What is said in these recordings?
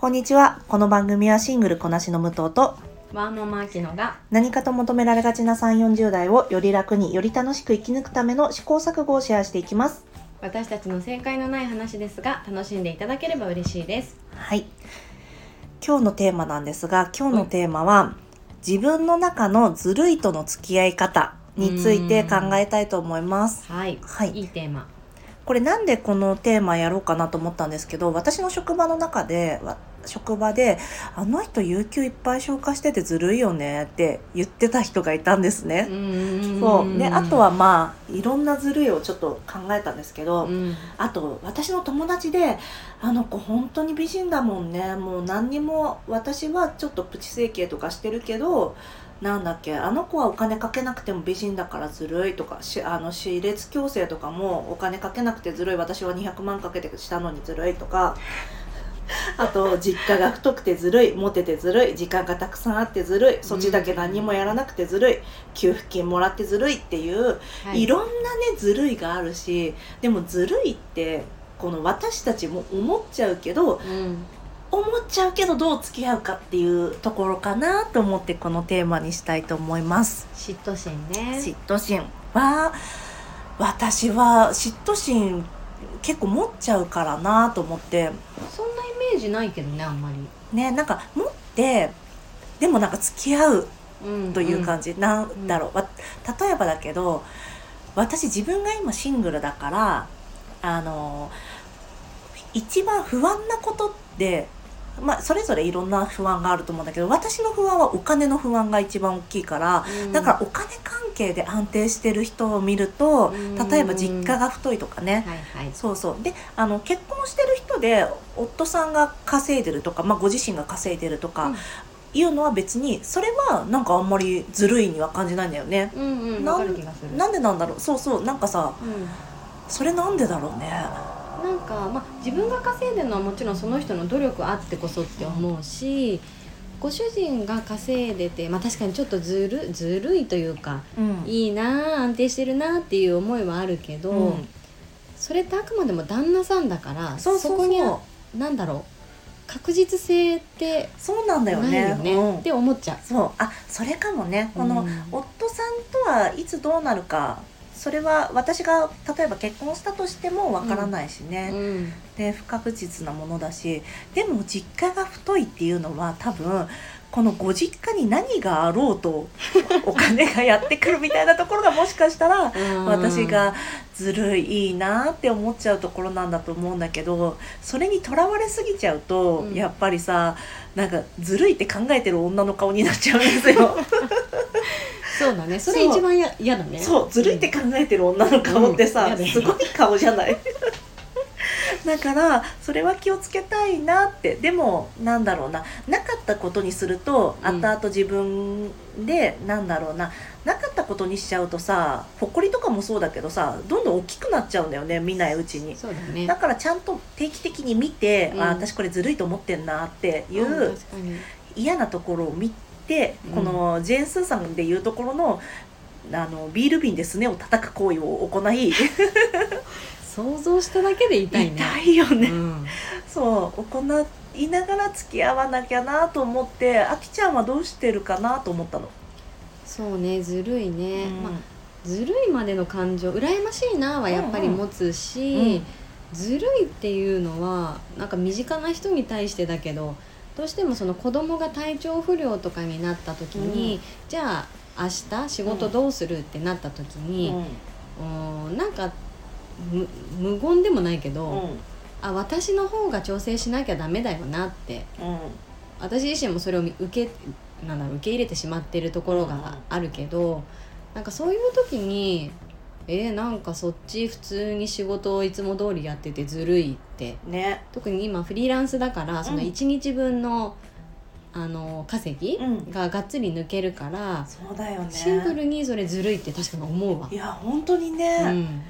こんにちは。この番組はシングルこなしの武藤とワーママアキノが何かと求められがちな3、40代をより楽により楽しく生き抜くための試行錯誤をシェアしていきます。私たちの正解のない話ですが楽しんでいただければ嬉しいですはい。今日のテーマなんですが、今日のテーマは、自分の中のずるいとの付き合い方について考えたいと思います。はい、はいいいテーマこれなんでこのテーマやろうかなと思ったんですけど私の職場の中でわ職場で「あの人有給いっぱい消化しててずるいよね」って言ってた人がいたんですね。そう。であとはまあいろんなずるいをちょっと考えたんですけど、うん。あと私の友達で「あの子本当に美人だもんね。もう何にも私はちょっとプチ整形とかしてるけどなんだっけあの子はお金かけなくても美人だからずるいとかしあの歯列矯正とかもお金かけなくてずるい。私は200万かけてしたのにずるいとか。あと実家が太くてずるいモテてずるい時間がたくさんあってずるいそっちだけ何もやらなくてずるい給付金もらってずるいっていうはい。いろんなねずるいがあるしでもずるいってこの私たちも思っちゃうけどうん。思っちゃうけどどう付き合うかっていうところかなと思ってこのテーマにしたいと思います。嫉妬心ね。嫉妬心。は私は嫉妬心結構持っちゃうからなと思って。そんなイメージないけどねあんまり、ねなんか持ってでもなんか付き合ううんという感じ、なんだろう、わ例えばだけど私自分が今シングルだからあの一番不安なことってまあそれぞれいろんな不安があると思うんだけど私の不安はお金の不安が一番大きいから、うん。だからお金関係で安定してる人を見るとうん。例えば実家が太いとかね、はいはい。そうそう。であの結婚してる人で夫さんが稼いでるとか、まあ、ご自身が稼いでるとか、うん。いうのは別にそれはなんかあんまりずるいには感じないんだよね。うんうんなんでなんだろう？そうそう。なんかさうん。それなんでだろうね。なんか、まあ、自分が稼いでるのはもちろんその人の努力あってこそって思うしご主人が稼いでて、まあ、確かにちょっとずるずるいというかうん。いいなあ安定してるなあっていう思いはあるけど、うん。それってあくまでも旦那さんだからそこにはなんだろう確実性ってそうなんだよね。よねうん。って思っちゃう。そう。あそれかもね。この、うん。夫さんとはいつどうなるかそれは私が例えば結婚したとしてもわからないしね、うん。で不確実なものだしでも実家が太いっていうのは多分このご実家に何があろうとお金がやってくるみたいなところがもしかしたら 私がずるいいいなって思っちゃうところなんだと思うんだけどそれにとらわれすぎちゃうと、うん。やっぱりさなんかずるいって考えてる女の顔になっちゃうんですよ。そうだね。それ一番や嫌だね。そう。ずるいって考えてる女の顔ってさ、うん。うん。すごい顔じゃない？だからそれは気をつけたいなって。でもなんだろうな。なかったことにするとうん。後々自分で、なんだろうな。なかったことにしちゃうとさ埃とかもそうだけどさどんどん大きくなっちゃうんだよね見ないうちに。だね。だからちゃんと定期的に見て、うん。あ私これずるいと思ってんなっていう嫌なところを見て、うん。このジェーン・スーさんでいうところのあのビール瓶でスネを叩く行為を行い。想像しただけで痛いね。痛いよね、うん。そう行いながら付き合わなきゃなと思ってあきちゃんはどうしてるかなと思ったの、そうねずるいね、うん。まあずるいまでの感情羨ましいなはやっぱり持つし、ずるいっていうのはなんか身近な人に対してだけどどうしてもその子供が体調不良とかになった時に、うん。じゃあ明日仕事どうするってなった時に、うん。うん、なんかむ無言でもないけど、うん。あ私の方が調整しなきゃダメだよなって。私自身もそれを受けなんだ受け入れてしまってるところがあるけど、なんかそういう時にえー、なんかそっち普通に仕事をいつも通りやっててずるいって。うんね。特に今フリーランスだからそのうん1日分の,、あの稼ぎうん。ががっつり抜けるから、そうだよね。シンプルにそれずるいって確かに思うわ。い。や本当にね、うん。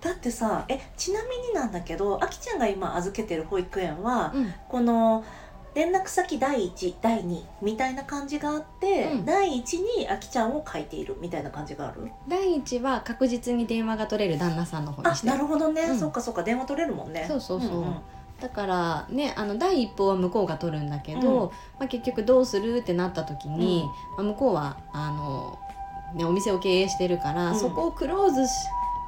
だってさえちなみになんだけどあきちゃんが今預けてる保育園は、うん。この連絡先第1第2みたいな感じがあって、うん。第1にあきちゃんを書いているみたいな感じがある？第一は確実に電話が取れる旦那さんの方にして。あなるほどね、うん。そっかそっか。電話取れるもんね。そうそうそう。うんうん。だからねあの第一報は向こうが取るんだけど、うん。まあ、結局どうするってなった時に、まあ、向こうはあの、ね、お店を経営してるから、うん。そこをクローズし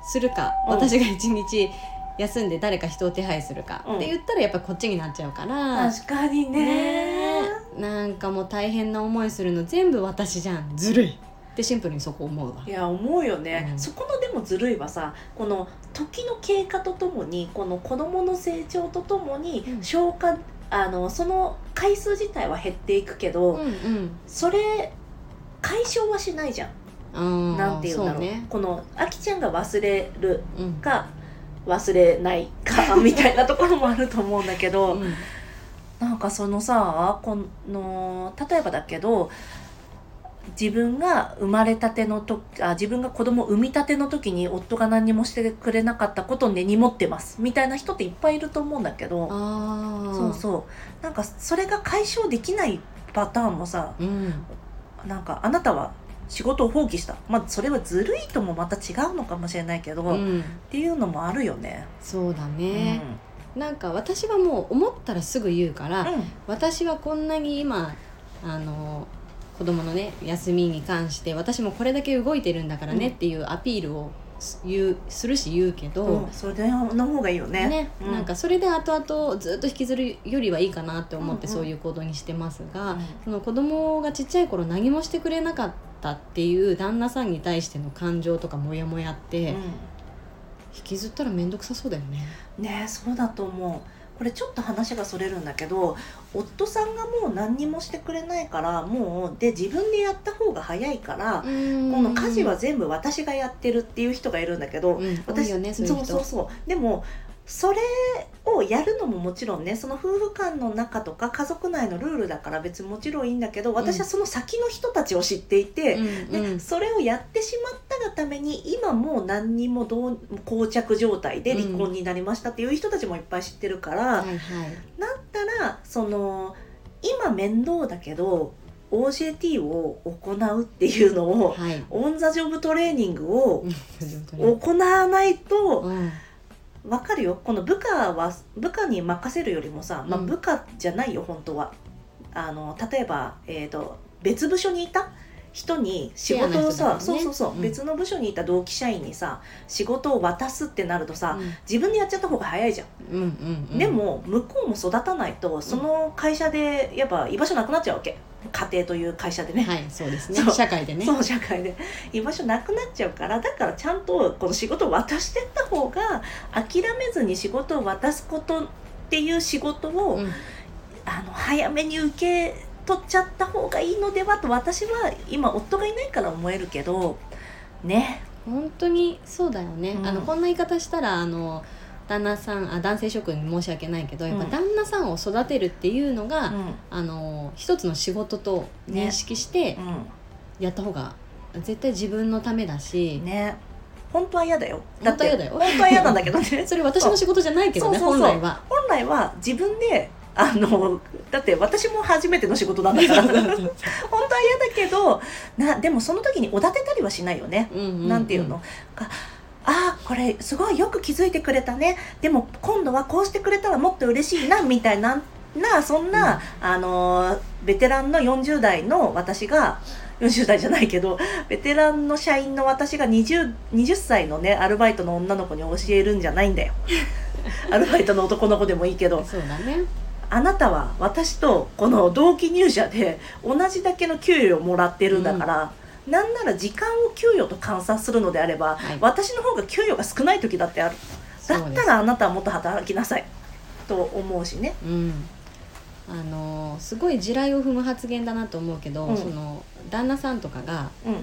するか、うん。私が一日休んで誰か人を手配するか、うん。って言ったらやっぱこっちになっちゃうから。確かにね。なんかもう大変な思いするの全部私じゃん。ずるい。ってシンプルにそこ思うわ。いや思うよね、うん。そこのでもずるいはさこの時の経過とともにこの子供の成長とともにうん。消化、あのその回数自体は減っていくけど、うんそれ解消はしないじゃん、うんなんていうんだろう。ね。このあきちゃんが忘れるうん。か忘れないかみたいなところもあると思うんだけど、うん。なんかそのさこの例えばだけど自分が生まれたてのとあ自分が子供を産みたての時に夫が何もしてくれなかったことを根に持ってますみたいな人っていっぱいいると思うんだけどそうそう。なんかそれが解消できないパターンもさうん。なんかあなたは仕事を放棄した。まあそれはずるいともまた違うのかもしれないけど、っうん、ていうのもあるよね。そうだね、なんか私はもう思ったらすぐ言うから、うん。私はこんなに今あの子供のね休みに関して私もこれだけ動いてるんだからねうん。っていうアピールをす言うするし言うけど、うん、それの方がいいよね。ねうんなんかそれで後々ずっと引きずるよりはいいかなって思ってうんうんそういう行動にしてますが、うんその子供がちっちゃい頃何もしてくれなかったっていう旦那さんに対しての感情とかモヤモヤって、引きずったら面倒くさそうだよね。うん、ねえそうだと思う。これちょっと話がそれるんだけど夫さんがもう何にもしてくれないからもうで自分でやった方が早いから、ここの家事は全部私がやってるっていう人がいるんだけど、うん、多いよねそうそうそうでもそれをやるのももちろんねその夫婦間の中とか家族内のルールだから別にもちろんいいんだけど私はその先の人たちを知っていて、うんでうん。それをやってしまったがために今もう何にもどう膠着状態で離婚になりましたっていう人たちもいっぱい知ってるから、はいはい。だったらその今面倒だけど OJT を行うっていうのを、はい。オン・ザ・ジョブトレーニングをうん。行わないとうん。わかるよ。この部下は部下に任せるよりもさ、まあ、うん。部下じゃないよ本当は。あの例えば、えー、と別部署にいた人に仕事をさ、ね。そうそうそう、うん。別の部署にいた同期社員にさ仕事を渡すってなるとさ、うん。自分でやっちゃった方が早いじゃん、うんうんうん。でも向こうも育たないとその会社でやっぱ居場所なくなっちゃうわけ。家庭という会社でね、はいそうですね。社会でね。そう社会で。居場所なくなっちゃうからだからちゃんとこの仕事を渡してった方が諦めずに仕事を渡すことっていう仕事を、うん。あの早めに受け取っちゃった方がいいのではと私は今夫がいないから思えるけどね。本当にそうだよね、うん。あのこんな言い方したらあの旦那さんあ男性職に申し訳ないけどやっぱうん旦那さんを育てるっていうのが、うん。あの一つの仕事と認識してやった方が絶対自分のためだし、ね。本当は嫌だよ。本当は嫌だよ。本当は嫌なんだけどね。それ私の仕事じゃないけどね本来は。本来は自分であのだって私も初めての仕事なんだから。本当は嫌だけどなでもその時におだてたりはしないよね、うんうんうん。なんていうの？かあーこれすごいよく気づいてくれたね。でも今度はこうしてくれたらもっと嬉しいなみたいななそんな、あのーベテランの40代の私が40代じゃないけどベテランの社員の私が 20, 20歳のねアルバイトの女の子に教えるんじゃないんだよ。アルバイトの男の子でもいいけど。そうだねあなたは私とこの同期入社で同じだけの給与をもらってるんだから、なんなら時間を給与と換算するのであれば、はい。私の方が給与が少ない時だってある。だったらあなたはもっと働きなさいと思うしね。うん。あのすごい地雷を踏む発言だなと思うけど、うん。その旦那さんとかがうん。あの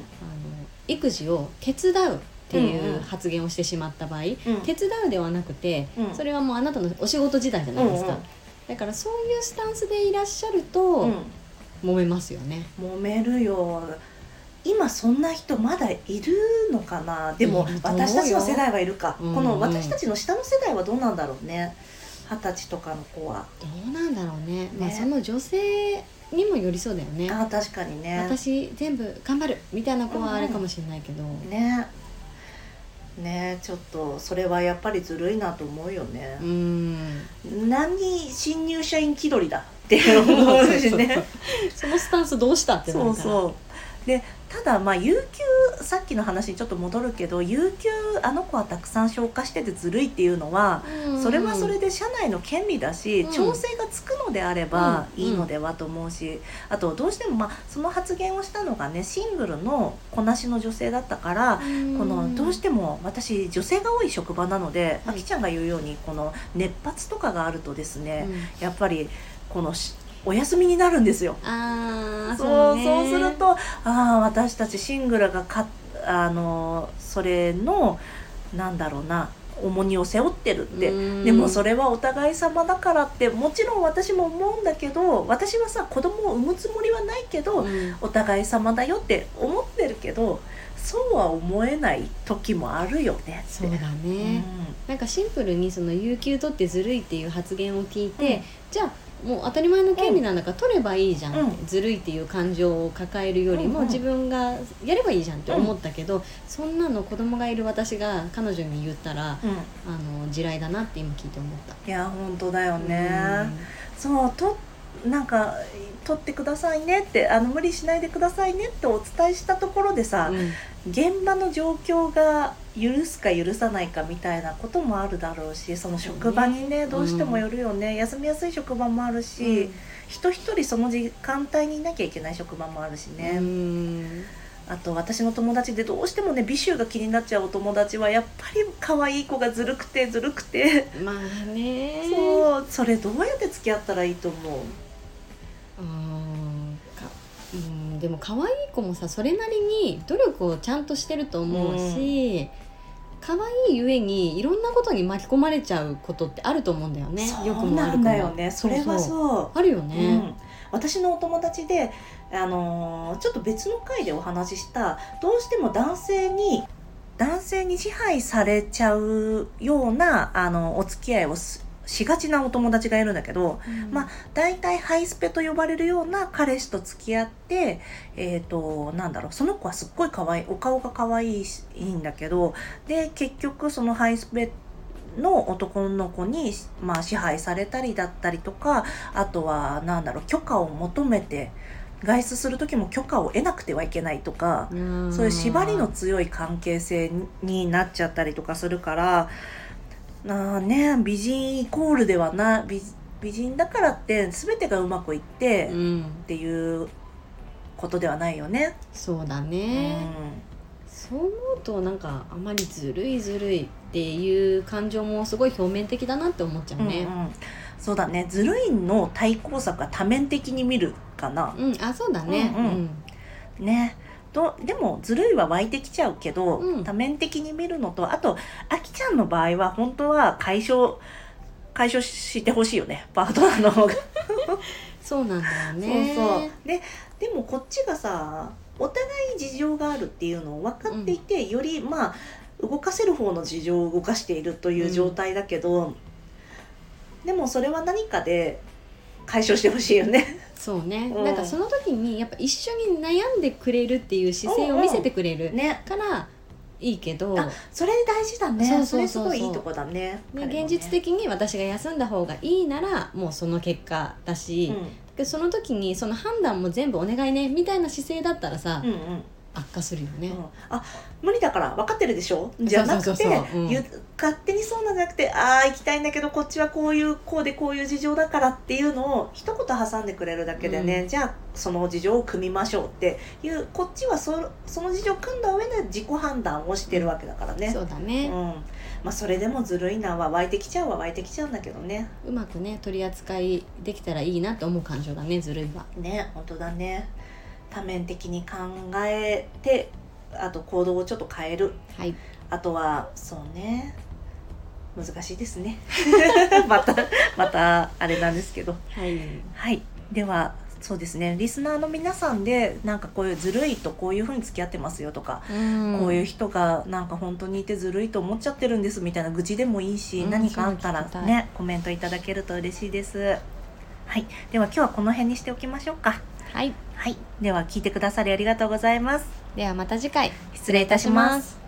育児を手伝うっていうんううん発言をしてしまった場合、うん。手伝うではなくて、うん。それはもうあなたのお仕事時代じゃないですか、うんうんだからそういうスタンスでいらっしゃると、うん。揉めますよね。揉めるよ。今そんな人まだいるのかな？でも私たちの世代はいるか、うんうん。この私たちの下の世代はどうなんだろうね。二十歳とかの子は。どうなんだろうね。まあ、ねその女性にもよりそうだよね。ああ確かにね。私全部頑張る。みたいな子はあれかもしれないけど、ねねちょっとそれはやっぱりずるいなと思うよね。う、ん。何新入社員気取りだって思うしね。そのスタンスどうしたってなるから。そうそう。でただまあ有給さっきの話にちょっと戻るけど有給あの子はたくさん消化しててずるいっていうのは、うん。それはそれで社内の権利だし、うん。調整がつくのであればうん。いいのではと思うし、あとどうしてもまあその発言をしたのがねシングルのこなしの女性だったから、うん。このどうしても私女性が多い職場なので、はい。あきちゃんが言うようにこの熱発とかがあるとですね、うん。やっぱりこのしお休みになるんですよ。ああそうね。そうするとああ私たちシングルがかあのそれのなんだろうな重荷を背負ってるって。うん。でもそれはお互い様だからってもちろん私も思うんだけど私はさ子供を産むつもりはないけど、うん。お互い様だよって思ってるけどそうは思えない時もあるよねそうだね、なんかシンプルにその有給取ってずるいっていう発言を聞いて、うん。じゃあもう当たり前の権利なんだから取ればいいじゃんうん。ずるいっていう感情を抱えるよりも、うんうん自分がやればいいじゃんって思ったけど、そんなの子供がいる私が彼女に言ったらうん。うんあの地雷だなって今聞いて思った。いや本当だよね、うそうとなんか取ってくださいねってあの無理しないでくださいねってお伝えしたところでさ、んうん。現場の状況が許すか許さないかみたいなこともあるだろうしその職場にねどうしてもよるよね、休みやすい職場もあるし、人一人その時間帯にいなきゃいけない職場もあるしね、うん。あと私の友達でどうしてもね美醜が気になっちゃうお友達はやっぱり可愛い子がずるくてずるくて、まあね。そう。それどうやって付き合ったらいいと思う？でも可愛い子もさそれなりに努力をちゃんとしてると思うし、可愛いゆえにいろんなことに巻き込まれちゃうことってあると思うんだよね。よくそうも悪くもなんだよね。それはう。そうあるようね、ん、私のお友達で、あのーちょっと別の回でお話ししたどうしても男性に男性に支配されちゃうようなあのお付き合いをすしがちなお友達がいるんだけどまあ大体ハイスペと呼ばれるような彼氏と付き合ってえっ、となんだろうその子はすっごい可愛いお顔が可愛いしいいんだけどで結局そのハイスペの男の子に、まあ、支配されたりだったりとかあとはなんだろう許可を求めて外出する時も許可を得なくてはいけないとか、うん。そういう縛りの強い関係性になっちゃったりとかするからなあね美人イコールではな美美人だからって全てがうまくいってっうん。ていうことではないよね。そうだうね、んそう思うとなんかあまりずるいずるいっていう感情もすごい表面的だなって思っちゃうね。うんうん。そうだね。ずるいの対抗策は多面的に見るかな。うん、あそうだね。うん。うん。ねとでもずるいは湧いてきちゃうけど、うん。多面的に見るのとあとあきちゃんの場合は本当は解消解消してほしいよね。パートナーの方が。そうなんだよね。そうそう。ででもこっちがさお互い事情があるっていうのを分かっていて、よりまあ動かせる方の事情を動かしているという状態だけど、でもそれは何かで解消してほしいよね。そうね、うん。なんかその時にやっぱ一緒に悩んでくれるっていう姿勢を見せてくれるね。からいいけど、あそれ大事だね。そうそそうそう。そうれすごいいいとこだね。ね現実的に私が休んだ方がいいならもうその結果だし、でその時にその判断も全部お願いねみたいな姿勢だったらさ、うんうんうん悪化するよね、うん。あ無理だから分かってるでしょ？じゃなくて勝手にそうなんじゃなくてああ行きたいんだけどこっちはこういうこうでこういう事情だからっていうのを一言挟んでくれるだけでね、うじゃあその事情を組みましょうっていうこっちはそその事情を組んだ上で自己判断をしてるわけだからね。そうだね、うん。まあ、それでもずるいなは湧いてきちゃうは湧いてきちゃうんだけどね。うまくね取り扱いできたらいいなって思う感情だねずるいは。ね本当だね多面的に考えてあと行動をちょっと変える。はい。あとはそうね。難しいですね。またまたあれなんですけど。はい。はい。ではそうですね。リスナーの皆さんでなんかこういうずるいとこういうふうに付き合ってますよとか、うん。こういう人がなんか本当にいてずるいと思っちゃってるんですみたいな愚痴でもいいし、うん何かあったらねコメントいただけると嬉しいです。はい。では今日はこの辺にしておきましょうかはい。はい。では聞いてくださりありがとうございます。ではまた次回。失礼いたします